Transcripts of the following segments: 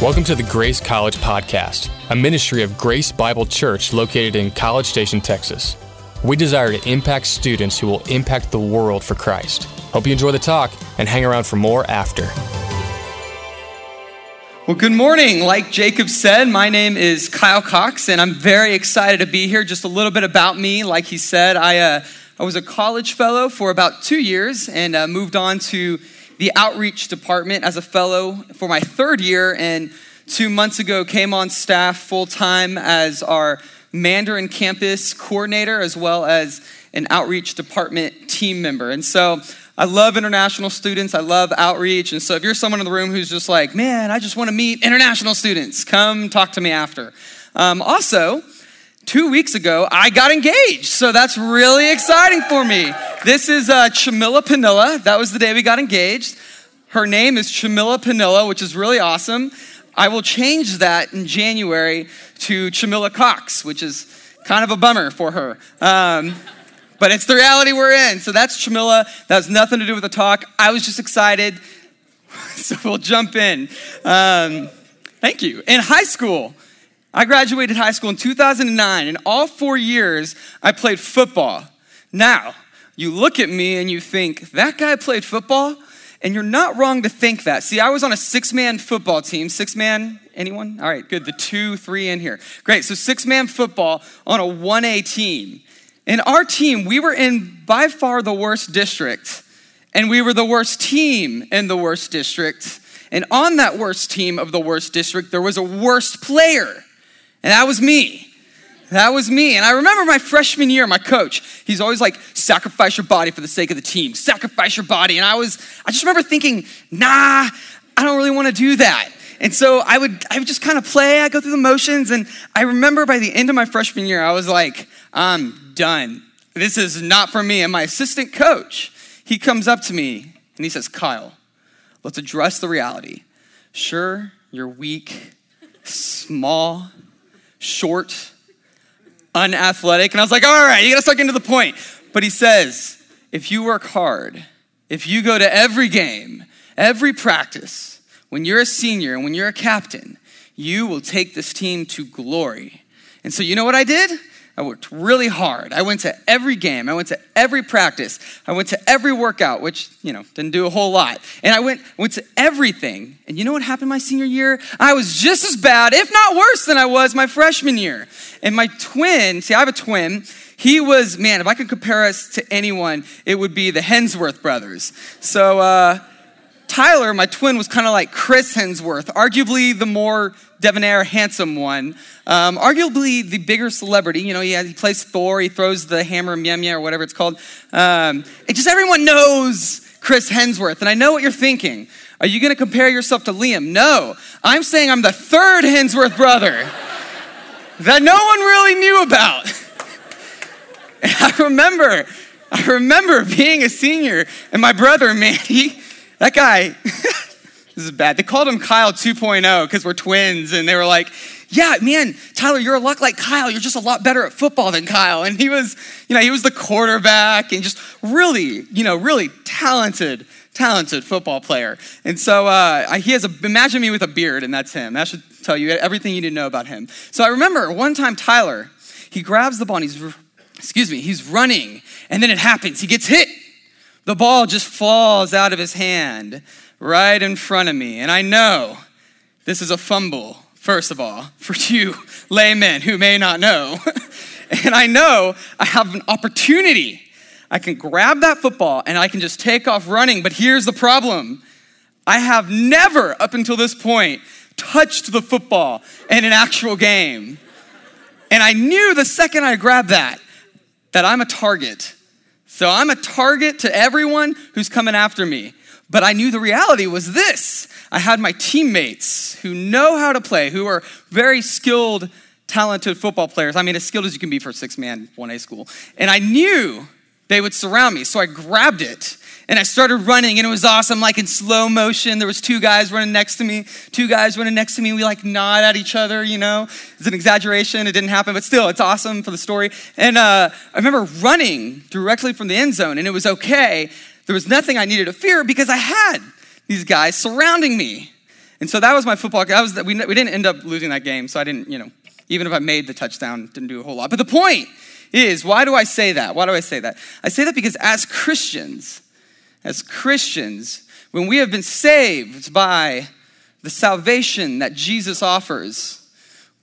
Welcome to the Grace College Podcast, a ministry of Grace Bible Church located in College Station, Texas. We desire to impact students who will impact the world for Christ. Hope you enjoy the talk and hang around for more after. Well, good morning. Like Jacob said, my name is Kyle Cox, and I'm very excited to be here. Just a little bit about me. Like he said, I, uh, I was a college fellow for about two years and uh, moved on to the outreach department as a fellow for my third year, and two months ago came on staff full time as our Mandarin campus coordinator, as well as an outreach department team member. And so I love international students. I love outreach. And so if you're someone in the room who's just like, man, I just want to meet international students, come talk to me after. Um, also, two weeks ago, I got engaged. So that's really exciting for me. This is uh, Chamilla Panilla. That was the day we got engaged. Her name is Chamilla Panilla, which is really awesome. I will change that in January to Chamilla Cox, which is kind of a bummer for her. Um, but it's the reality we're in. So that's Chamilla. That has nothing to do with the talk. I was just excited. So we'll jump in. Um, thank you. In high school, I graduated high school in 2009, and all four years I played football. Now, you look at me and you think, that guy played football? And you're not wrong to think that. See, I was on a six man football team. Six man, anyone? All right, good. The two, three in here. Great. So, six man football on a 1A team. And our team, we were in by far the worst district, and we were the worst team in the worst district. And on that worst team of the worst district, there was a worst player. And that was me. That was me. And I remember my freshman year, my coach, he's always like, sacrifice your body for the sake of the team, sacrifice your body. And I was, I just remember thinking, nah, I don't really want to do that. And so I would, I would just kind of play, I go through the motions. And I remember by the end of my freshman year, I was like, I'm done. This is not for me. And my assistant coach, he comes up to me and he says, Kyle, let's address the reality. Sure, you're weak, small, short, unathletic. And I was like, all right, you gotta start getting to the point. But he says, if you work hard, if you go to every game, every practice, when you're a senior and when you're a captain, you will take this team to glory. And so, you know what I did? I worked really hard. I went to every game. I went to every practice. I went to every workout, which, you know, didn't do a whole lot. And I went, went to everything. And you know what happened my senior year? I was just as bad, if not worse, than I was my freshman year. And my twin, see, I have a twin. He was, man, if I could compare us to anyone, it would be the Hemsworth brothers. So, uh, Tyler, my twin, was kind of like Chris Hemsworth, arguably the more debonair, handsome one. Um, arguably the bigger celebrity. You know, he, has, he plays Thor, he throws the hammer, Mjolnir, or whatever it's called. Um, it just everyone knows Chris Hemsworth. And I know what you're thinking. Are you going to compare yourself to Liam? No. I'm saying I'm the third Hemsworth brother that no one really knew about. And I remember, I remember being a senior, and my brother, man, he, that guy, this is bad. They called him Kyle 2.0 because we're twins, and they were like, yeah, man, Tyler, you're a lot like Kyle. You're just a lot better at football than Kyle. And he was, you know, he was the quarterback and just really, you know, really talented, talented football player. And so uh, he has a, imagine me with a beard, and that's him. That should tell you everything you need to know about him. So I remember one time Tyler, he grabs the ball and he's, excuse me, he's running, and then it happens. He gets hit. The ball just falls out of his hand right in front of me. And I know this is a fumble, first of all, for you laymen who may not know. and I know I have an opportunity. I can grab that football and I can just take off running. But here's the problem I have never, up until this point, touched the football in an actual game. And I knew the second I grabbed that, that I'm a target. So I'm a target to everyone who's coming after me. But I knew the reality was this I had my teammates who know how to play, who are very skilled, talented football players. I mean, as skilled as you can be for six man 1A school. And I knew they would surround me. So I grabbed it and I started running and it was awesome, like in slow motion. There was two guys running next to me, two guys running next to me. We like nod at each other, you know. It's an exaggeration. It didn't happen, but still, it's awesome for the story. And uh, I remember running directly from the end zone and it was okay. There was nothing I needed to fear because I had these guys surrounding me. And so that was my football. That was we, we didn't end up losing that game, so I didn't, you know, even if I made the touchdown, didn't do a whole lot. But the point is, why do I say that? Why do I say that? I say that because as Christians, as Christians, when we have been saved by the salvation that Jesus offers,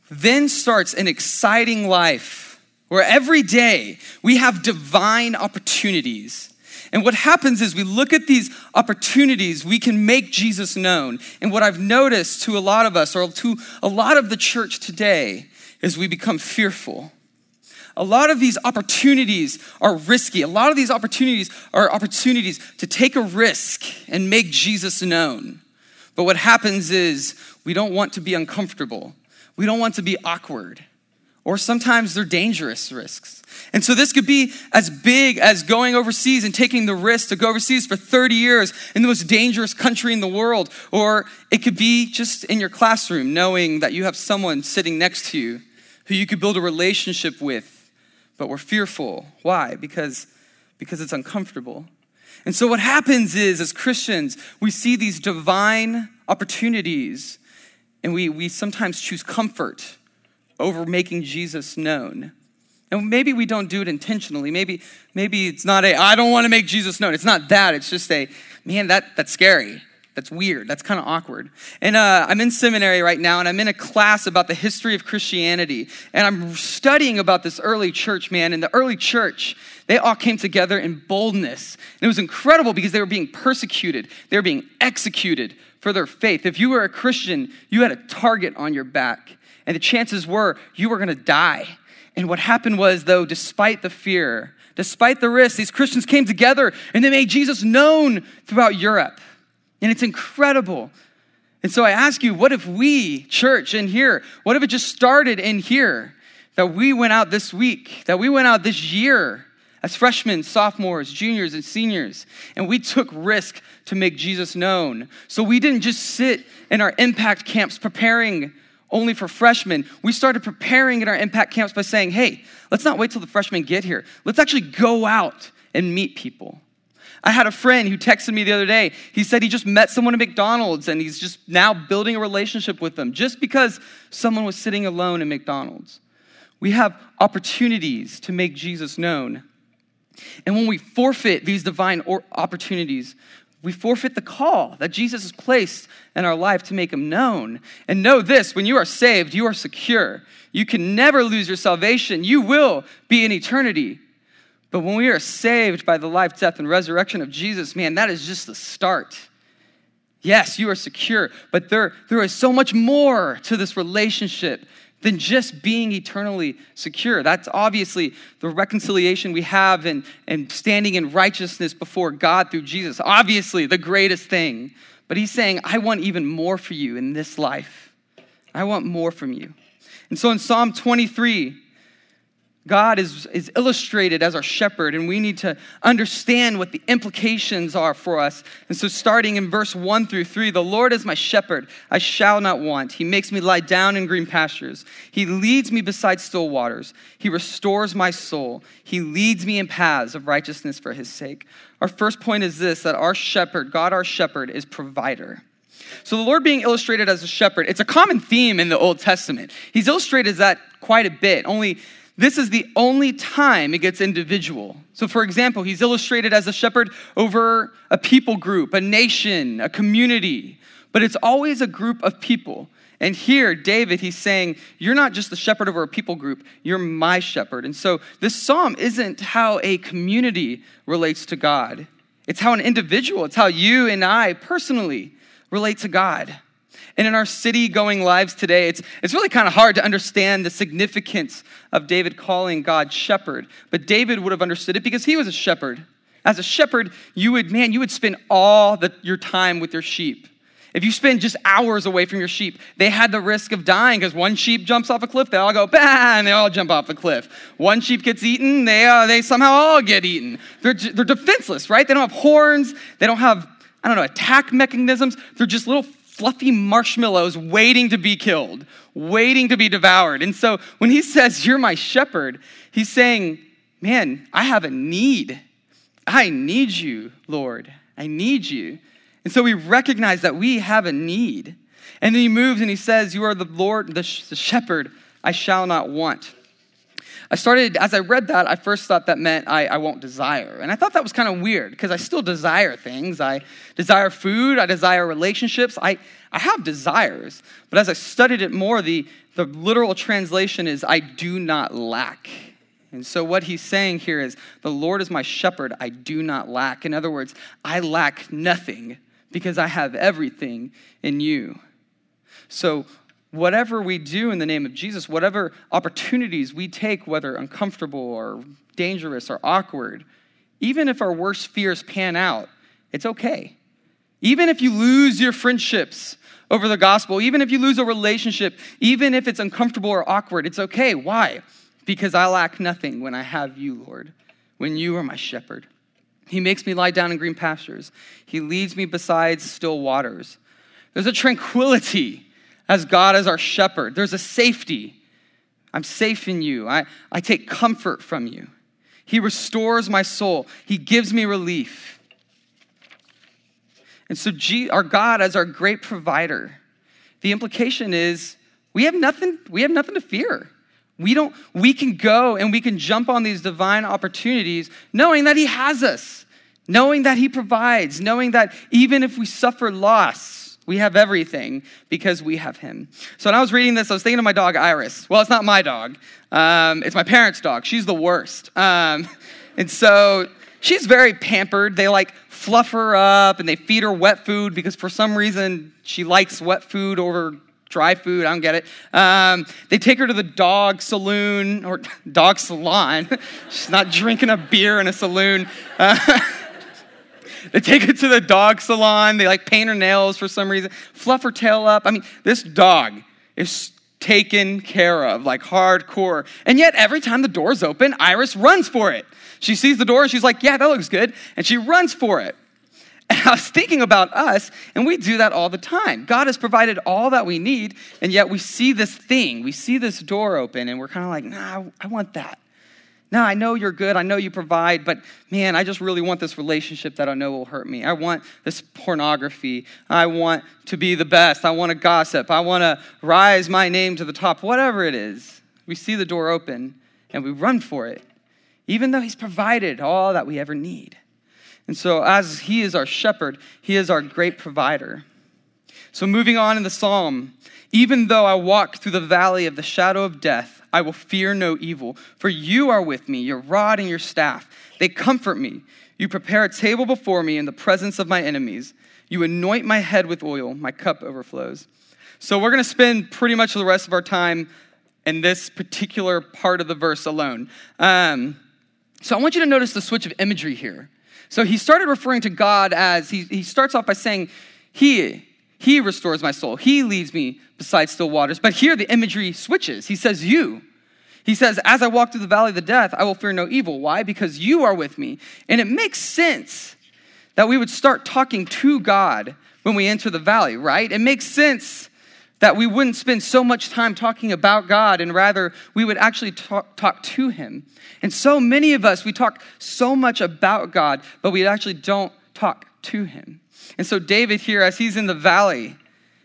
then starts an exciting life where every day we have divine opportunities and what happens is we look at these opportunities, we can make Jesus known. And what I've noticed to a lot of us, or to a lot of the church today, is we become fearful. A lot of these opportunities are risky. A lot of these opportunities are opportunities to take a risk and make Jesus known. But what happens is we don't want to be uncomfortable. We don't want to be awkward or sometimes they're dangerous risks. And so this could be as big as going overseas and taking the risk to go overseas for 30 years in the most dangerous country in the world. Or it could be just in your classroom, knowing that you have someone sitting next to you who you could build a relationship with, but we're fearful. Why? Because, because it's uncomfortable. And so what happens is, as Christians, we see these divine opportunities and we, we sometimes choose comfort over making Jesus known. And maybe we don't do it intentionally. Maybe, maybe it's not a, I don't want to make Jesus known. It's not that. It's just a, man, that, that's scary. That's weird. That's kind of awkward. And uh, I'm in seminary right now, and I'm in a class about the history of Christianity. And I'm studying about this early church, man. And the early church, they all came together in boldness. And it was incredible because they were being persecuted, they were being executed for their faith. If you were a Christian, you had a target on your back and the chances were you were going to die. And what happened was, though, despite the fear, despite the risk, these Christians came together and they made Jesus known throughout Europe. And it's incredible. And so I ask you, what if we, church, in here, what if it just started in here? That we went out this week, that we went out this year as freshmen, sophomores, juniors, and seniors, and we took risk to make Jesus known. So we didn't just sit in our impact camps preparing only for freshmen, we started preparing in our impact camps by saying, hey, let's not wait till the freshmen get here. Let's actually go out and meet people. I had a friend who texted me the other day. He said he just met someone at McDonald's and he's just now building a relationship with them just because someone was sitting alone in McDonald's. We have opportunities to make Jesus known. And when we forfeit these divine opportunities, we forfeit the call that Jesus has placed in our life to make him known. And know this when you are saved, you are secure. You can never lose your salvation. You will be in eternity. But when we are saved by the life, death, and resurrection of Jesus, man, that is just the start. Yes, you are secure, but there, there is so much more to this relationship than just being eternally secure. That's obviously the reconciliation we have and, and standing in righteousness before God through Jesus. Obviously, the greatest thing. But he's saying, I want even more for you in this life. I want more from you. And so in Psalm 23, God is, is illustrated as our shepherd, and we need to understand what the implications are for us. And so, starting in verse 1 through 3, the Lord is my shepherd, I shall not want. He makes me lie down in green pastures. He leads me beside still waters. He restores my soul. He leads me in paths of righteousness for his sake. Our first point is this that our shepherd, God our shepherd, is provider. So, the Lord being illustrated as a shepherd, it's a common theme in the Old Testament. He's illustrated that quite a bit, only this is the only time it gets individual. So, for example, he's illustrated as a shepherd over a people group, a nation, a community, but it's always a group of people. And here, David, he's saying, You're not just the shepherd over a people group, you're my shepherd. And so, this psalm isn't how a community relates to God, it's how an individual, it's how you and I personally relate to God. And in our city going lives today, it's, it's really kind of hard to understand the significance of David calling God shepherd. But David would have understood it because he was a shepherd. As a shepherd, you would, man, you would spend all the, your time with your sheep. If you spend just hours away from your sheep, they had the risk of dying because one sheep jumps off a cliff, they all go, bah, and they all jump off the cliff. One sheep gets eaten, they, uh, they somehow all get eaten. They're, they're defenseless, right? They don't have horns, they don't have, I don't know, attack mechanisms. They're just little fluffy marshmallows waiting to be killed, waiting to be devoured. And so when he says, You're my shepherd, he's saying, Man, I have a need. I need you, Lord. I need you. And so we recognize that we have a need. And then he moves and he says, You are the Lord, the, sh- the shepherd, I shall not want. I started, as I read that, I first thought that meant I, I won't desire. And I thought that was kind of weird because I still desire things. I desire food, I desire relationships, I, I have desires. But as I studied it more, the, the literal translation is, I do not lack. And so, what he's saying here is, The Lord is my shepherd, I do not lack. In other words, I lack nothing because I have everything in you. So, whatever we do in the name of Jesus, whatever opportunities we take, whether uncomfortable or dangerous or awkward, even if our worst fears pan out, it's okay. Even if you lose your friendships over the gospel, even if you lose a relationship, even if it's uncomfortable or awkward, it's okay. Why? Because I lack nothing when I have you, Lord, when you are my shepherd. He makes me lie down in green pastures. He leads me beside still waters. There's a tranquility as God as our shepherd. There's a safety. I'm safe in you. I, I take comfort from you. He restores my soul. He gives me relief. And so, G, our God as our great provider, the implication is we have nothing, we have nothing to fear. We don't, we can go and we can jump on these divine opportunities knowing that He has us, knowing that He provides, knowing that even if we suffer loss, we have everything because we have him. So when I was reading this, I was thinking of my dog Iris. Well, it's not my dog, um, it's my parents' dog. She's the worst. Um, and so she's very pampered. They like fluff her up and they feed her wet food because for some reason she likes wet food over dry food. I don't get it. Um, they take her to the dog saloon or dog salon. She's not drinking a beer in a saloon. Uh, They take her to the dog salon. They like paint her nails for some reason, fluff her tail up. I mean, this dog is taken care of, like hardcore. And yet, every time the door's open, Iris runs for it. She sees the door and she's like, Yeah, that looks good. And she runs for it. And I was thinking about us, and we do that all the time. God has provided all that we need, and yet we see this thing, we see this door open, and we're kind of like, Nah, I want that. Now, I know you're good. I know you provide, but man, I just really want this relationship that I know will hurt me. I want this pornography. I want to be the best. I want to gossip. I want to rise my name to the top, whatever it is. We see the door open and we run for it, even though He's provided all that we ever need. And so, as He is our shepherd, He is our great provider. So, moving on in the psalm, even though I walk through the valley of the shadow of death, I will fear no evil, for you are with me, your rod and your staff. They comfort me. You prepare a table before me in the presence of my enemies. You anoint my head with oil, my cup overflows. So we're going to spend pretty much the rest of our time in this particular part of the verse alone. Um, so I want you to notice the switch of imagery here. So he started referring to God as, he, he starts off by saying, He, he restores my soul. He leads me beside still waters. But here the imagery switches. He says, You. He says, As I walk through the valley of the death, I will fear no evil. Why? Because you are with me. And it makes sense that we would start talking to God when we enter the valley, right? It makes sense that we wouldn't spend so much time talking about God and rather we would actually talk, talk, to Him. And so many of us, we talk so much about God, but we actually don't talk to Him. And so, David here, as he's in the valley,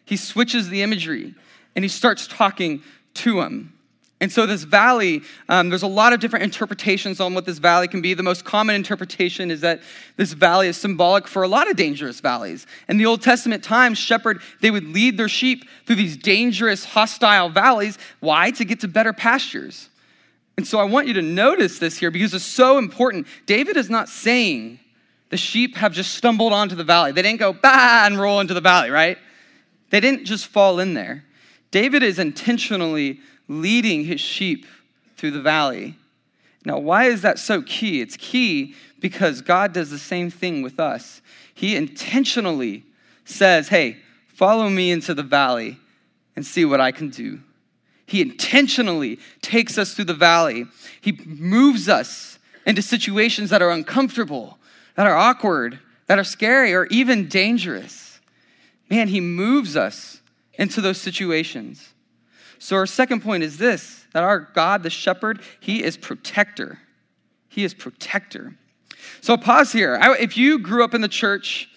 he switches the imagery and he starts talking to him. And so, this valley, um, there's a lot of different interpretations on what this valley can be. The most common interpretation is that this valley is symbolic for a lot of dangerous valleys. In the Old Testament times, shepherd, they would lead their sheep through these dangerous, hostile valleys. Why? To get to better pastures. And so, I want you to notice this here because it's so important. David is not saying the sheep have just stumbled onto the valley. They didn't go, bah, and roll into the valley, right? They didn't just fall in there. David is intentionally leading his sheep through the valley. Now, why is that so key? It's key because God does the same thing with us. He intentionally says, Hey, follow me into the valley and see what I can do. He intentionally takes us through the valley. He moves us into situations that are uncomfortable that are awkward, that are scary, or even dangerous. Man, He moves us into those situations. So, our second point is this that our God, the shepherd, He is protector. He is protector. So, pause here. If you grew up in the church,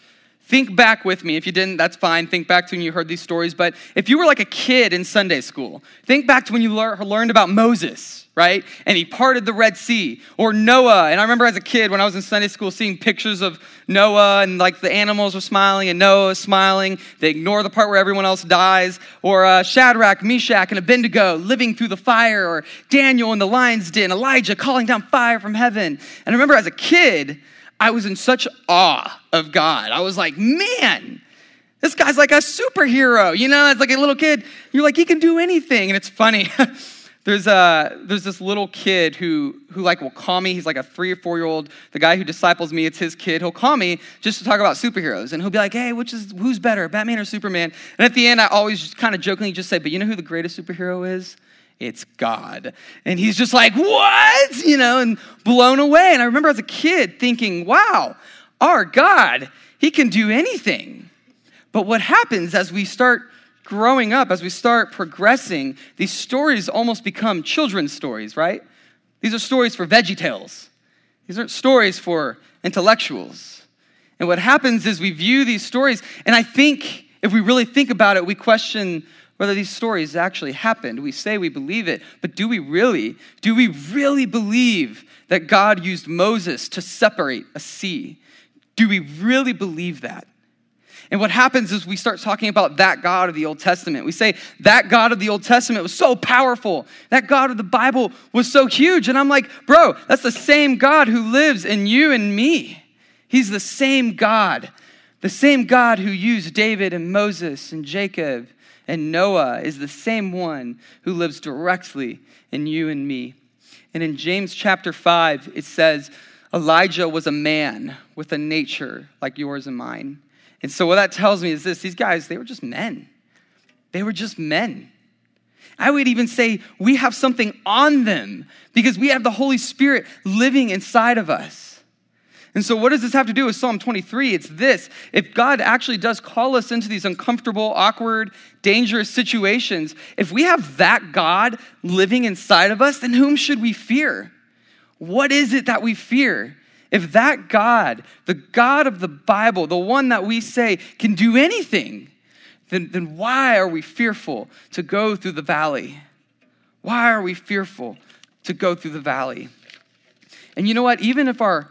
Think back with me. If you didn't, that's fine. Think back to when you heard these stories. But if you were like a kid in Sunday school, think back to when you learned about Moses, right? And he parted the Red Sea. Or Noah. And I remember as a kid when I was in Sunday school seeing pictures of Noah and like the animals were smiling and Noah was smiling. They ignore the part where everyone else dies. Or uh, Shadrach, Meshach, and Abednego living through the fire. Or Daniel in the lion's den. Elijah calling down fire from heaven. And I remember as a kid, I was in such awe of God. I was like, man, this guy's like a superhero. You know, it's like a little kid. You're like, he can do anything. And it's funny. there's, a, there's this little kid who, who like will call me. He's like a three or four year old. The guy who disciples me, it's his kid. He'll call me just to talk about superheroes. And he'll be like, hey, which is, who's better, Batman or Superman? And at the end, I always kind of jokingly just say, but you know who the greatest superhero is? It's God. And he's just like, what? You know, and blown away. And I remember as a kid thinking, wow, our God, he can do anything. But what happens as we start growing up, as we start progressing, these stories almost become children's stories, right? These are stories for veggie tales. These aren't stories for intellectuals. And what happens is we view these stories, and I think if we really think about it, we question whether these stories actually happened. We say we believe it, but do we really? Do we really believe that God used Moses to separate a sea? Do we really believe that? And what happens is we start talking about that God of the Old Testament. We say that God of the Old Testament was so powerful. That God of the Bible was so huge. And I'm like, bro, that's the same God who lives in you and me. He's the same God. The same God who used David and Moses and Jacob and Noah is the same one who lives directly in you and me. And in James chapter 5, it says, Elijah was a man with a nature like yours and mine. And so, what that tells me is this these guys, they were just men. They were just men. I would even say we have something on them because we have the Holy Spirit living inside of us. And so, what does this have to do with Psalm 23? It's this if God actually does call us into these uncomfortable, awkward, dangerous situations, if we have that God living inside of us, then whom should we fear? What is it that we fear? If that God, the God of the Bible, the one that we say can do anything, then, then why are we fearful to go through the valley? Why are we fearful to go through the valley? And you know what? Even if our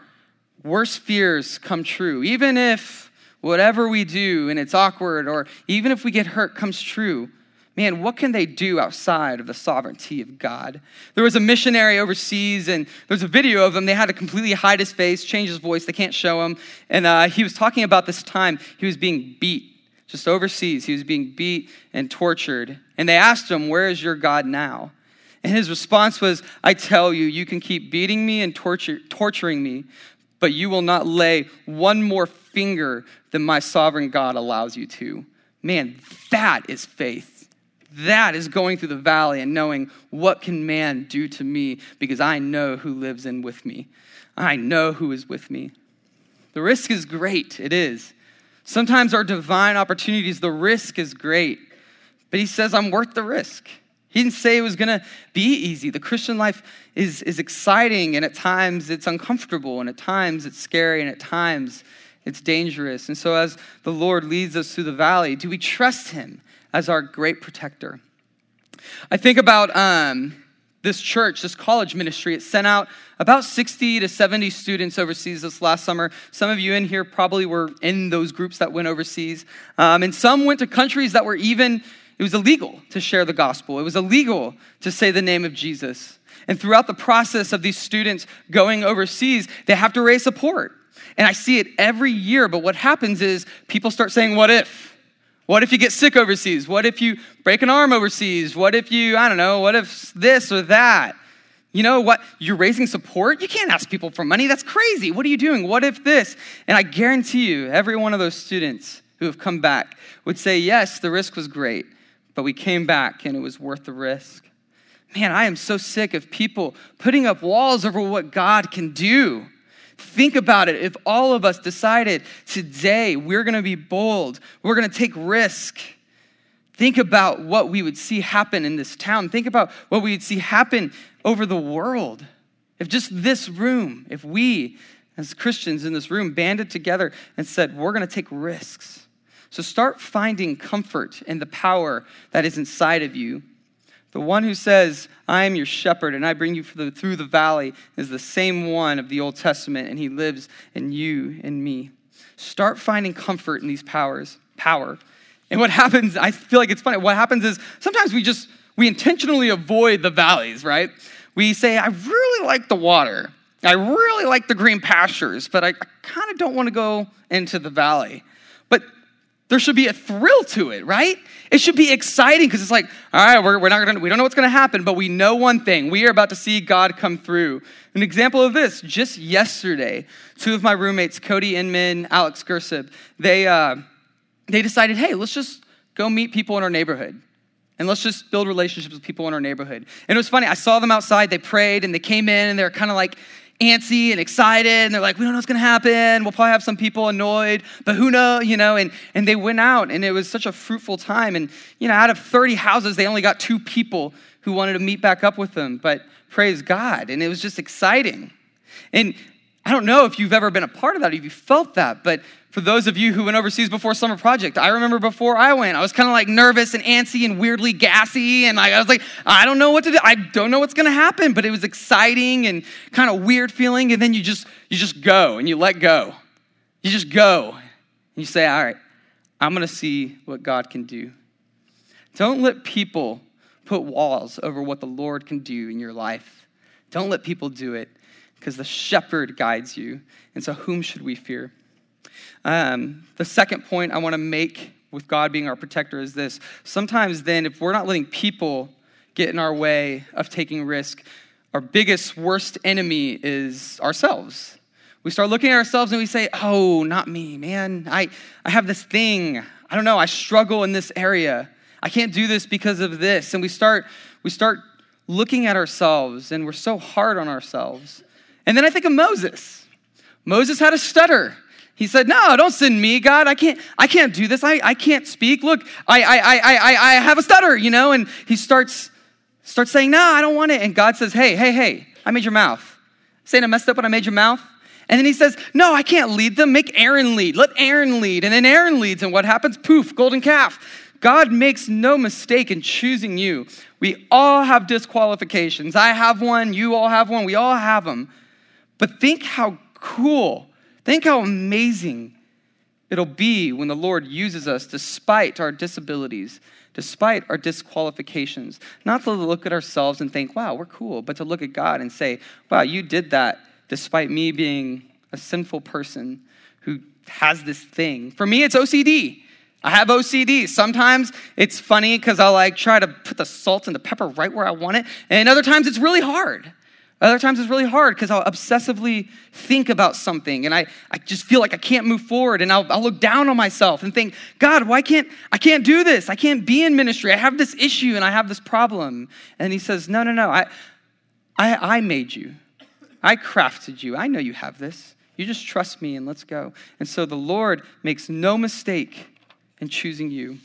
worst fears come true, even if whatever we do and it's awkward, or even if we get hurt comes true, man, what can they do outside of the sovereignty of God? There was a missionary overseas, and there's a video of him. They had to completely hide his face, change his voice. They can't show him. And uh, he was talking about this time he was being beat just overseas. He was being beat and tortured. And they asked him, Where is your God now? And his response was, I tell you, you can keep beating me and torture, torturing me, but you will not lay one more finger than my sovereign God allows you to. Man, that is faith. That is going through the valley and knowing what can man do to me because I know who lives in with me. I know who is with me. The risk is great, it is. Sometimes our divine opportunities, the risk is great. But he says, I'm worth the risk. He didn't say it was going to be easy. The Christian life is, is exciting, and at times it's uncomfortable, and at times it's scary, and at times it's dangerous. And so, as the Lord leads us through the valley, do we trust Him as our great protector? I think about um, this church, this college ministry. It sent out about 60 to 70 students overseas this last summer. Some of you in here probably were in those groups that went overseas. Um, and some went to countries that were even it was illegal to share the gospel. It was illegal to say the name of Jesus. And throughout the process of these students going overseas, they have to raise support. And I see it every year, but what happens is people start saying, What if? What if you get sick overseas? What if you break an arm overseas? What if you, I don't know, what if this or that? You know what? You're raising support? You can't ask people for money. That's crazy. What are you doing? What if this? And I guarantee you, every one of those students who have come back would say, Yes, the risk was great but we came back and it was worth the risk. Man, I am so sick of people putting up walls over what God can do. Think about it. If all of us decided today we're going to be bold, we're going to take risk. Think about what we would see happen in this town. Think about what we would see happen over the world. If just this room, if we as Christians in this room, banded together and said, We're going to take risks. So start finding comfort in the power that is inside of you. The one who says, I am your shepherd and I bring you through the valley is the same one of the Old Testament, and he lives in you and me. Start finding comfort in these powers, power. And what happens, I feel like it's funny. What happens is sometimes we just, we intentionally avoid the valleys, right? We say, I really like the water. I really like the green pastures, but I, I kind of don't want to go into the valley. But there should be a thrill to it, right? It should be exciting because it's like, all right, we're, we're not gonna, we don't know what's going to happen, but we know one thing. We are about to see God come through. An example of this, just yesterday, two of my roommates, Cody Inman, Alex Gersib, they, uh, they decided, hey, let's just go meet people in our neighborhood. And let's just build relationships with people in our neighborhood. And it was funny. I saw them outside. They prayed and they came in and they're kind of like antsy and excited. And they're like, we don't know what's to happen. We'll probably have some people annoyed, but who knows, you know? And, and they went out and it was such a fruitful time. And, you know, out of 30 houses, they only got two people who wanted to meet back up with them. But praise God. And it was just exciting. And I don't know if you've ever been a part of that, if you felt that, but for those of you who went overseas before summer project, I remember before I went, I was kind of like nervous and antsy and weirdly gassy. And I was like, I don't know what to do. I don't know what's going to happen, but it was exciting and kind of weird feeling. And then you just, you just go and you let go. You just go. And you say, all right, I'm going to see what God can do. Don't let people put walls over what the Lord can do in your life. Don't let people do it because the shepherd guides you. And so whom should we fear? Um, the second point I want to make with God being our protector is this. Sometimes, then, if we're not letting people get in our way of taking risk, our biggest, worst enemy is ourselves. We start looking at ourselves and we say, Oh, not me, man. I, I have this thing. I don't know. I struggle in this area. I can't do this because of this. And we start, we start looking at ourselves and we're so hard on ourselves. And then I think of Moses. Moses had a stutter. He said, No, don't send me, God. I can't, I can't do this. I, I can't speak. Look, I, I, I, I, I have a stutter, you know? And he starts, starts saying, No, I don't want it. And God says, Hey, hey, hey, I made your mouth. Saying I messed up when I made your mouth. And then he says, No, I can't lead them. Make Aaron lead. Let Aaron lead. And then Aaron leads. And what happens? Poof, golden calf. God makes no mistake in choosing you. We all have disqualifications. I have one. You all have one. We all have them. But think how cool Think how amazing it'll be when the Lord uses us despite our disabilities, despite our disqualifications. Not to look at ourselves and think, wow, we're cool, but to look at God and say, wow, you did that despite me being a sinful person who has this thing. For me, it's OCD. I have OCD. Sometimes it's funny because I'll like try to put the salt and the pepper right where I want it, and other times it's really hard. Other times it's really hard because I'll obsessively think about something and I, I just feel like I can't move forward and I'll, I'll look down on myself and think, God, why can't I can't do this? I can't be in ministry. I have this issue and I have this problem. And he says, No, no, no. I, I, I made you. I crafted you. I know you have this. You just trust me and let's go. And so the Lord makes no mistake in choosing you.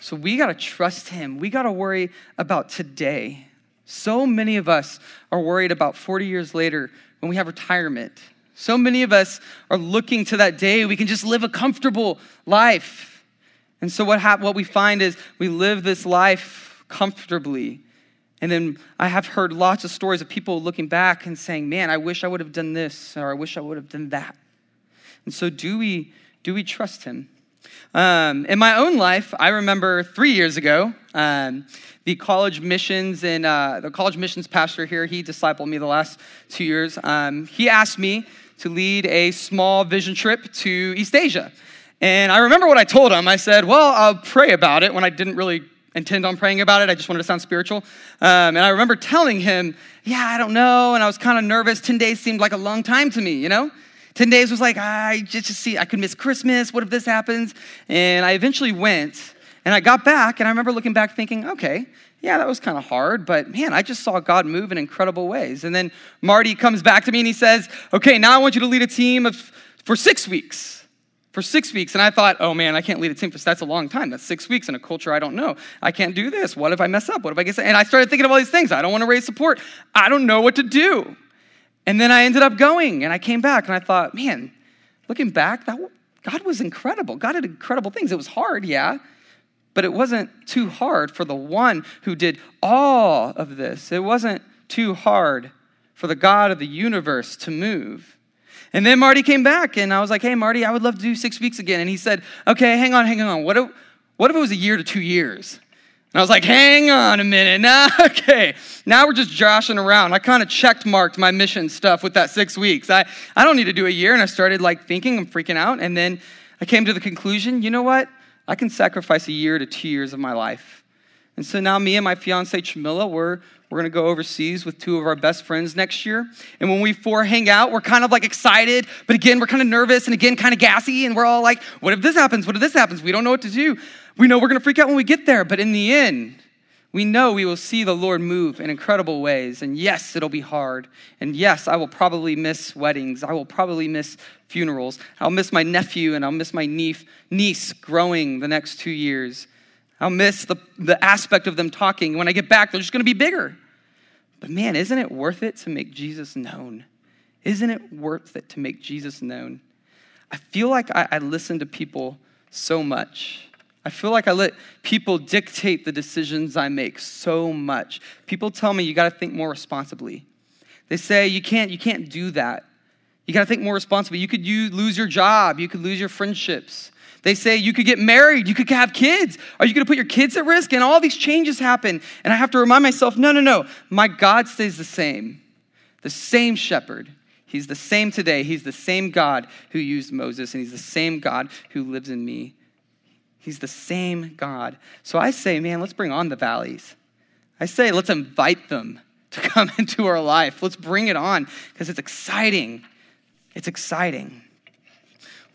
So we got to trust him. We got to worry about today so many of us are worried about 40 years later when we have retirement. So many of us are looking to that day we can just live a comfortable life. And so, what, hap- what we find is we live this life comfortably. And then I have heard lots of stories of people looking back and saying, Man, I wish I would have done this, or I wish I would have done that. And so, do we, do we trust Him? Um, in my own life, I remember three years ago, um, the college missions and uh, the college missions pastor here, he discipled me the last two years. Um, he asked me to lead a small vision trip to East Asia. And I remember what I told him. I said, Well, I'll pray about it when I didn't really intend on praying about it. I just wanted to sound spiritual. Um, and I remember telling him, Yeah, I don't know. And I was kind of nervous. 10 days seemed like a long time to me, you know? 10 days was like, I just, see, I could miss Christmas. What if this happens? And I eventually went and I got back and I remember looking back thinking, okay, yeah, that was kind of hard, but man, I just saw God move in incredible ways. And then Marty comes back to me and he says, okay, now I want you to lead a team of, for six weeks. For six weeks. And I thought, oh man, I can't lead a team for that's a long time. That's six weeks in a culture I don't know. I can't do this. What if I mess up? What if I get And I started thinking of all these things. I don't want to raise support. I don't know what to do. And then I ended up going and I came back and I thought, man, looking back, that, God was incredible. God did incredible things. It was hard, yeah, but it wasn't too hard for the one who did all of this. It wasn't too hard for the God of the universe to move. And then Marty came back, and I was like, hey, Marty, I would love to do six weeks again. And he said, okay, hang on, hang on. What if, what if it was a year to two years? And I was like, hang on a minute. Now, okay, now we're just joshing around. I kind of checked marked my mission stuff with that six weeks. I, I don't need to do a year. And I started like thinking, I'm freaking out. And then I came to the conclusion, you know what? I can sacrifice a year to two years of my life. And so now me and my fiance Chamilla, we're we're going to go overseas with two of our best friends next year. And when we four hang out, we're kind of like excited, but again, we're kind of nervous and again, kind of gassy. And we're all like, what if this happens? What if this happens? We don't know what to do. We know we're going to freak out when we get there. But in the end, we know we will see the Lord move in incredible ways. And yes, it'll be hard. And yes, I will probably miss weddings. I will probably miss funerals. I'll miss my nephew and I'll miss my niece growing the next two years. I'll miss the, the aspect of them talking. When I get back, they're just going to be bigger. But man, isn't it worth it to make Jesus known? Isn't it worth it to make Jesus known? I feel like I, I listen to people so much. I feel like I let people dictate the decisions I make so much. People tell me you got to think more responsibly. They say you can't you can't do that. You got to think more responsibly. You could you lose your job, you could lose your friendships. They say you could get married, you could have kids. Are you going to put your kids at risk? And all these changes happen. And I have to remind myself no, no, no. My God stays the same, the same shepherd. He's the same today. He's the same God who used Moses, and He's the same God who lives in me. He's the same God. So I say, man, let's bring on the valleys. I say, let's invite them to come into our life. Let's bring it on because it's exciting. It's exciting.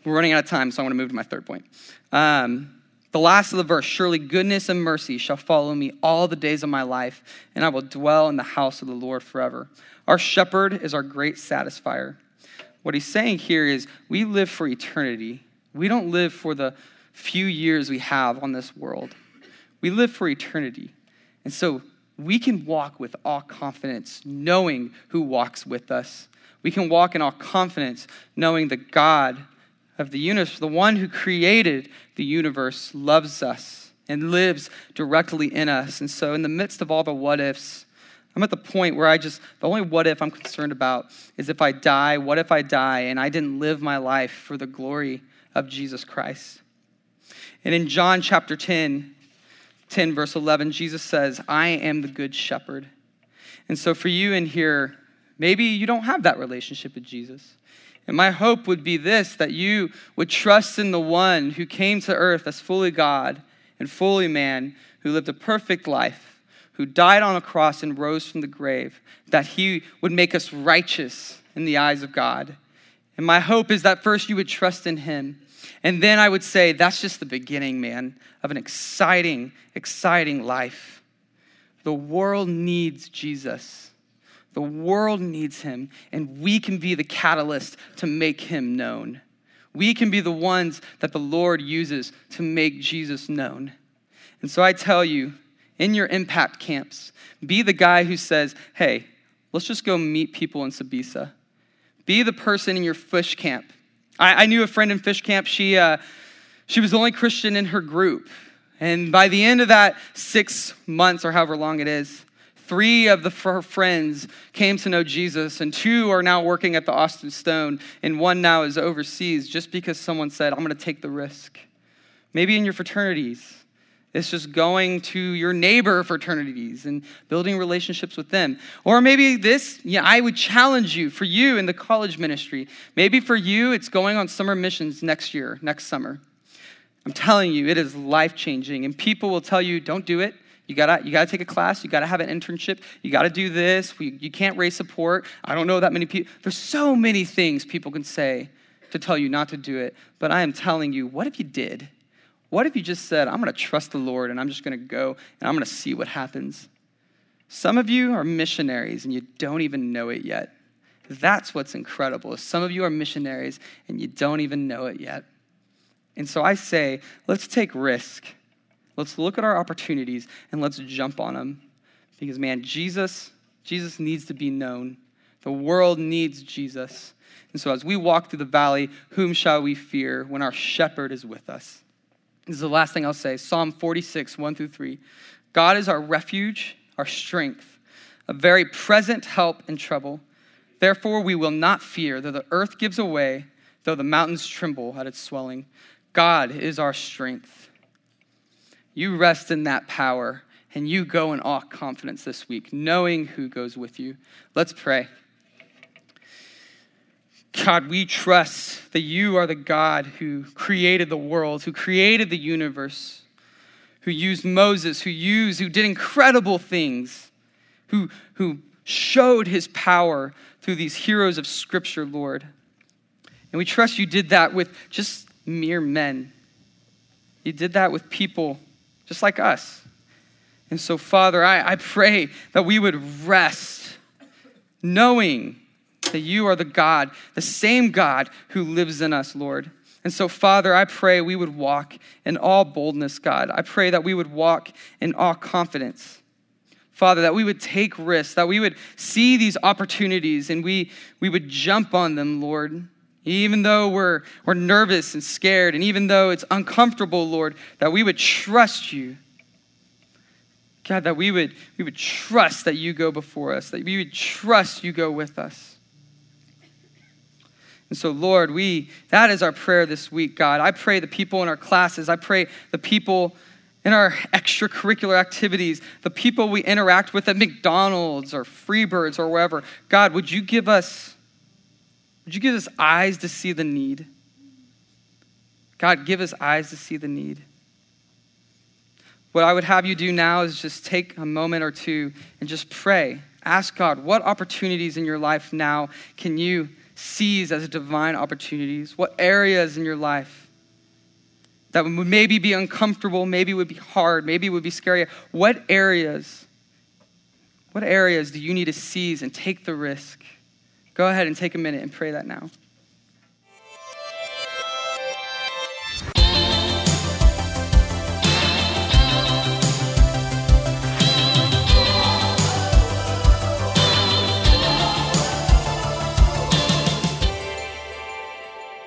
We're running out of time, so I want to move to my third point. Um, the last of the verse surely goodness and mercy shall follow me all the days of my life, and I will dwell in the house of the Lord forever. Our shepherd is our great satisfier. What he's saying here is we live for eternity. We don't live for the few years we have on this world. We live for eternity. And so we can walk with all confidence, knowing who walks with us. We can walk in all confidence, knowing that God of the universe, the one who created the universe, loves us and lives directly in us. And so, in the midst of all the what ifs, I'm at the point where I just, the only what if I'm concerned about is if I die, what if I die and I didn't live my life for the glory of Jesus Christ? And in John chapter 10, 10, verse 11, Jesus says, I am the good shepherd. And so, for you in here, maybe you don't have that relationship with Jesus. And my hope would be this that you would trust in the one who came to earth as fully God and fully man, who lived a perfect life, who died on a cross and rose from the grave, that he would make us righteous in the eyes of God. And my hope is that first you would trust in him. And then I would say, that's just the beginning, man, of an exciting, exciting life. The world needs Jesus. The world needs him, and we can be the catalyst to make him known. We can be the ones that the Lord uses to make Jesus known. And so I tell you, in your impact camps, be the guy who says, hey, let's just go meet people in Sbisa. Be the person in your fish camp. I, I knew a friend in fish camp. She, uh, she was the only Christian in her group. And by the end of that six months or however long it is, Three of the, her friends came to know Jesus, and two are now working at the Austin Stone, and one now is overseas just because someone said, I'm going to take the risk. Maybe in your fraternities, it's just going to your neighbor fraternities and building relationships with them. Or maybe this, yeah, I would challenge you for you in the college ministry. Maybe for you, it's going on summer missions next year, next summer. I'm telling you, it is life changing. And people will tell you, don't do it. You gotta, you gotta take a class. You gotta have an internship. You gotta do this. We, you can't raise support. I don't know that many people. There's so many things people can say to tell you not to do it. But I am telling you, what if you did? What if you just said, I'm gonna trust the Lord and I'm just gonna go and I'm gonna see what happens? Some of you are missionaries and you don't even know it yet. That's what's incredible. Some of you are missionaries and you don't even know it yet. And so I say, let's take risk. Let's look at our opportunities and let's jump on them. Because, man, Jesus, Jesus needs to be known. The world needs Jesus. And so as we walk through the valley, whom shall we fear when our shepherd is with us? This is the last thing I'll say Psalm 46, 1 through 3. God is our refuge, our strength, a very present help in trouble. Therefore, we will not fear, though the earth gives away, though the mountains tremble at its swelling. God is our strength. You rest in that power, and you go in all confidence this week, knowing who goes with you. Let's pray. God, we trust that you are the God who created the world, who created the universe, who used Moses, who used, who did incredible things, who, who showed his power through these heroes of Scripture, Lord. And we trust you did that with just mere men. You did that with people just like us. And so, Father, I, I pray that we would rest knowing that you are the God, the same God who lives in us, Lord. And so, Father, I pray we would walk in all boldness, God. I pray that we would walk in all confidence. Father, that we would take risks, that we would see these opportunities and we, we would jump on them, Lord. Even though we're, we're nervous and scared, and even though it's uncomfortable, Lord, that we would trust you. God, that we would, we would trust that you go before us, that we would trust you go with us. And so, Lord, we that is our prayer this week, God. I pray the people in our classes, I pray the people in our extracurricular activities, the people we interact with at McDonald's or Freebirds or wherever. God, would you give us would you give us eyes to see the need? God, give us eyes to see the need. What I would have you do now is just take a moment or two and just pray. Ask God, what opportunities in your life now can you seize as divine opportunities? What areas in your life that would maybe be uncomfortable, maybe would be hard, maybe would be scary? What areas, what areas do you need to seize and take the risk? Go ahead and take a minute and pray that now.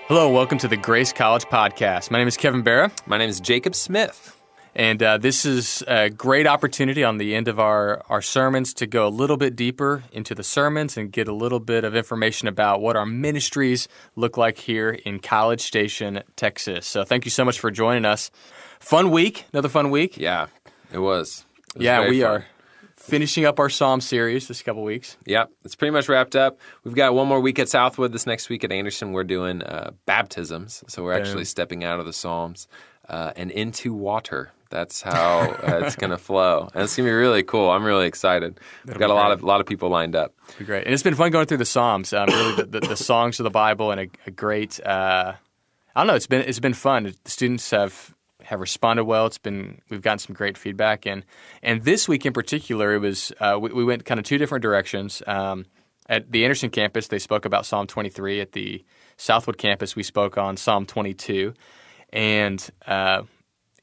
Hello, welcome to the Grace College Podcast. My name is Kevin Barra. My name is Jacob Smith. And uh, this is a great opportunity on the end of our, our sermons to go a little bit deeper into the sermons and get a little bit of information about what our ministries look like here in College Station, Texas. So thank you so much for joining us. Fun week, another fun week. Yeah, it was. It was yeah, we fun. are finishing up our Psalm series this couple weeks. Yep, it's pretty much wrapped up. We've got one more week at Southwood. This next week at Anderson, we're doing uh, baptisms. So we're actually stepping out of the Psalms uh, and into water. That's how uh, it's going to flow, and it's going to be really cool. I'm really excited. We've got a lot great. of lot of people lined up. Be great, and it's been fun going through the Psalms. Um, really, the, the, the songs of the Bible, and a, a great. Uh, I don't know. It's been it's been fun. The students have have responded well. It's been we've gotten some great feedback, and and this week in particular, it was uh, we, we went kind of two different directions. Um, at the Anderson campus, they spoke about Psalm 23. At the Southwood campus, we spoke on Psalm 22, and uh,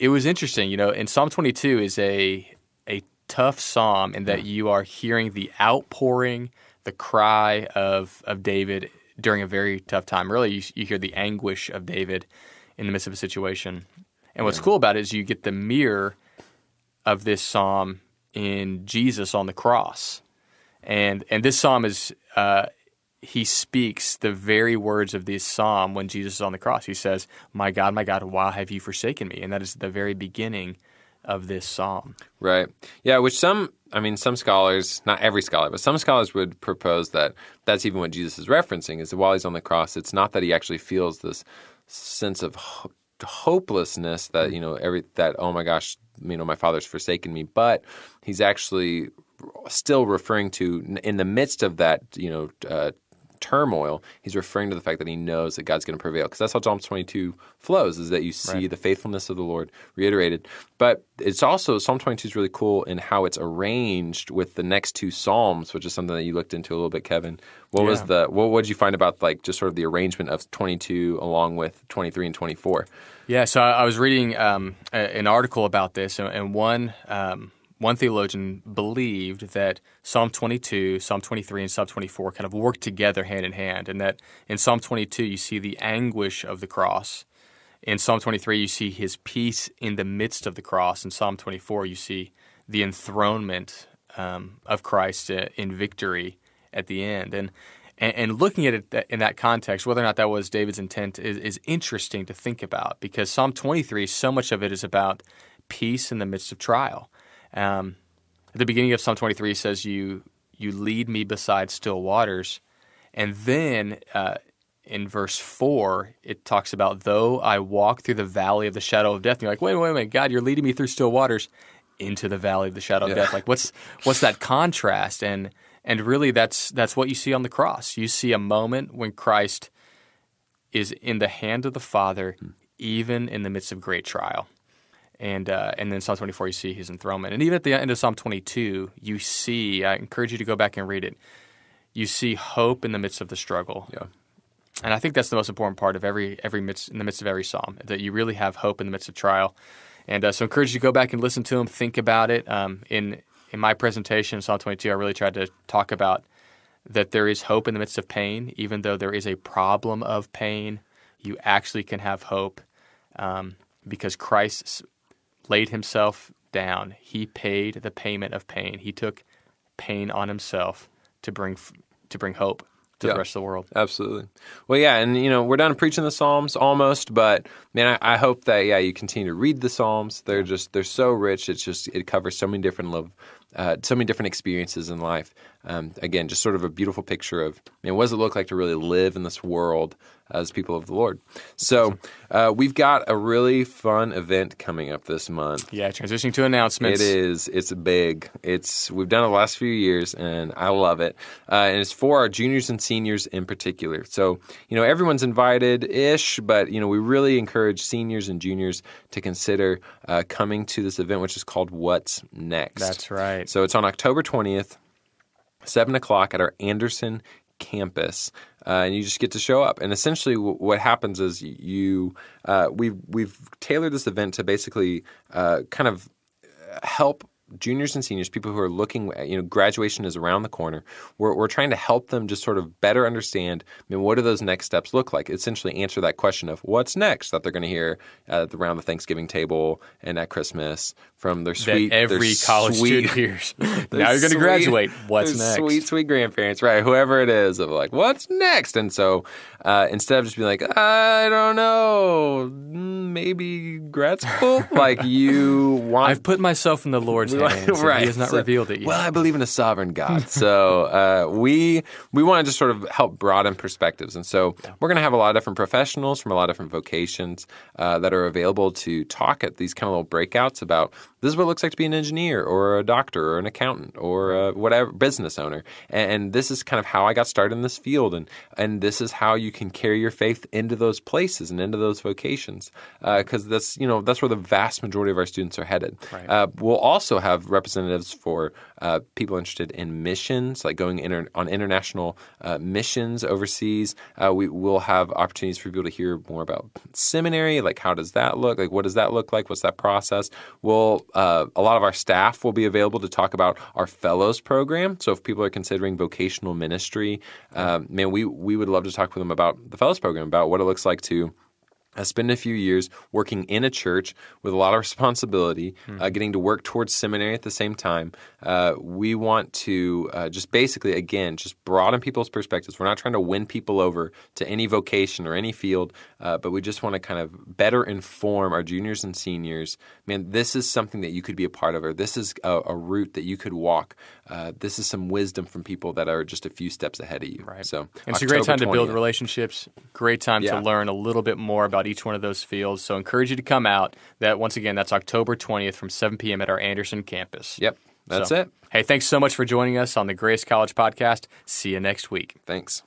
it was interesting. You know, in Psalm 22 is a a tough psalm in that you are hearing the outpouring, the cry of of David during a very tough time. Really, you, you hear the anguish of David in the midst of a situation. And what's cool about it is you get the mirror of this psalm in Jesus on the cross, and and this psalm is. Uh, he speaks the very words of this psalm when Jesus is on the cross. He says, "My God, my God, why have you forsaken me?" And that is the very beginning of this psalm. Right. Yeah, which some, I mean, some scholars, not every scholar, but some scholars would propose that that's even what Jesus is referencing is that while he's on the cross, it's not that he actually feels this sense of ho- hopelessness that, you know, every, that, oh my gosh, you know, my father's forsaken me, but he's actually still referring to, in the midst of that, you know, uh, turmoil, he's referring to the fact that he knows that God's going to prevail. Because that's how Psalm 22 flows, is that you see Right. the faithfulness of the Lord reiterated. But it's also, Psalm 22 is really cool in how it's arranged with the next two Psalms, which is something that you looked into a little bit, Kevin. What was the, what, what did you find about like just sort of the arrangement of 22 along with 23 and 24? Yeah, so I, I was reading um, a, an article about this, and, and one um, one theologian believed that Psalm 22, Psalm 23, and Psalm 24 kind of work together hand in hand, and that in Psalm 22 you see the anguish of the cross. In Psalm 23 you see his peace in the midst of the cross. In Psalm 24 you see the enthronement um, of Christ uh, in victory at the end. And, and, and looking at it in that context, whether or not that was David's intent is, is interesting to think about because Psalm 23, so much of it is about peace in the midst of trial. Um, at the beginning of Psalm 23, he says, "You you lead me beside still waters," and then uh, in verse four, it talks about though I walk through the valley of the shadow of death. And you're like, wait, wait, wait, God, you're leading me through still waters into the valley of the shadow yeah. of death. Like, what's what's that contrast? And and really, that's that's what you see on the cross. You see a moment when Christ is in the hand of the Father, hmm. even in the midst of great trial and uh, and then Psalm 24 you see his enthronement, and even at the end of Psalm 22 you see. I encourage you to go back and read it. You see hope in the midst of the struggle. Yeah. And I think that's the most important part of every every midst, in the midst of every psalm that you really have hope in the midst of trial. And uh, so, I encourage you to go back and listen to them, think about it. Um, in in my presentation, Psalm 22, I really tried to talk about that there is hope in the midst of pain, even though there is a problem of pain. You actually can have hope um, because Christ laid himself down. He paid the payment of pain. He took pain on himself to bring to bring hope to yeah, the rest of the world. Absolutely. Well, yeah, and you know we're done preaching the Psalms almost, but man, I, I hope that yeah you continue to read the Psalms. They're just they're so rich. It's just it covers so many different love, uh, so many different experiences in life. Um, again, just sort of a beautiful picture of I mean, what does it look like to really live in this world as people of the Lord. So uh, we've got a really fun event coming up this month. Yeah, transitioning to announcements. It is. It's big. It's we've done it the last few years, and I love it. Uh, and it's for our juniors and seniors in particular. So you know everyone's invited ish, but you know we really encourage seniors and juniors to consider uh, coming to this event, which is called What's Next. That's right. So it's on October twentieth. 7 o'clock at our Anderson campus, uh, and you just get to show up. And essentially, w- what happens is you uh, we've we've tailored this event to basically uh, kind of help juniors and seniors, people who are looking, you know, graduation is around the corner. We're, we're trying to help them just sort of better understand, I mean, what do those next steps look like? Essentially answer that question of what's next that they're going to hear at, around the Thanksgiving table and at Christmas from their sweet, that every their college sweet, student hears. now you're going to graduate. What's next? Sweet, sweet grandparents, right? Whoever it is, of like, what's next? And so uh, instead of just being like, I don't know, maybe grad school, like you want. I've put myself in the Lord's hands. right. He has not so, revealed it yet. Well, I believe in a sovereign God. so uh, we we want to just sort of help broaden perspectives. And so yeah. we're going to have a lot of different professionals from a lot of different vocations uh, that are available to talk at these kind of little breakouts about this is what it looks like to be an engineer or a doctor or an accountant or a whatever business owner. And, and this is kind of how I got started in this field. And, and this is how you can carry your faith into those places and into those vocations. Because uh, that's, you know, that's where the vast majority of our students are headed. Right. Uh, we'll also have representatives for uh, people interested in missions, like going inter- on international uh, missions overseas. Uh, we will have opportunities for people to hear more about seminary, like how does that look? Like what does that look like? What's that process? We'll uh, a lot of our staff will be available to talk about our fellows program. So if people are considering vocational ministry, uh, man, we we would love to talk with them about the fellows program, about what it looks like to I spent a few years working in a church with a lot of responsibility, mm-hmm. uh, getting to work towards seminary at the same time. Uh, we want to uh, just basically, again, just broaden people's perspectives. We're not trying to win people over to any vocation or any field, uh, but we just want to kind of better inform our juniors and seniors. Man, this is something that you could be a part of, or this is a, a route that you could walk. Uh, this is some wisdom from people that are just a few steps ahead of you. Right. So it's a great time 20th. to build relationships. Great time yeah. to learn a little bit more about each one of those fields. So encourage you to come out. That once again, that's October 20th from 7 p.m. at our Anderson campus. Yep, that's so, it. Hey, thanks so much for joining us on the Grace College podcast. See you next week. Thanks.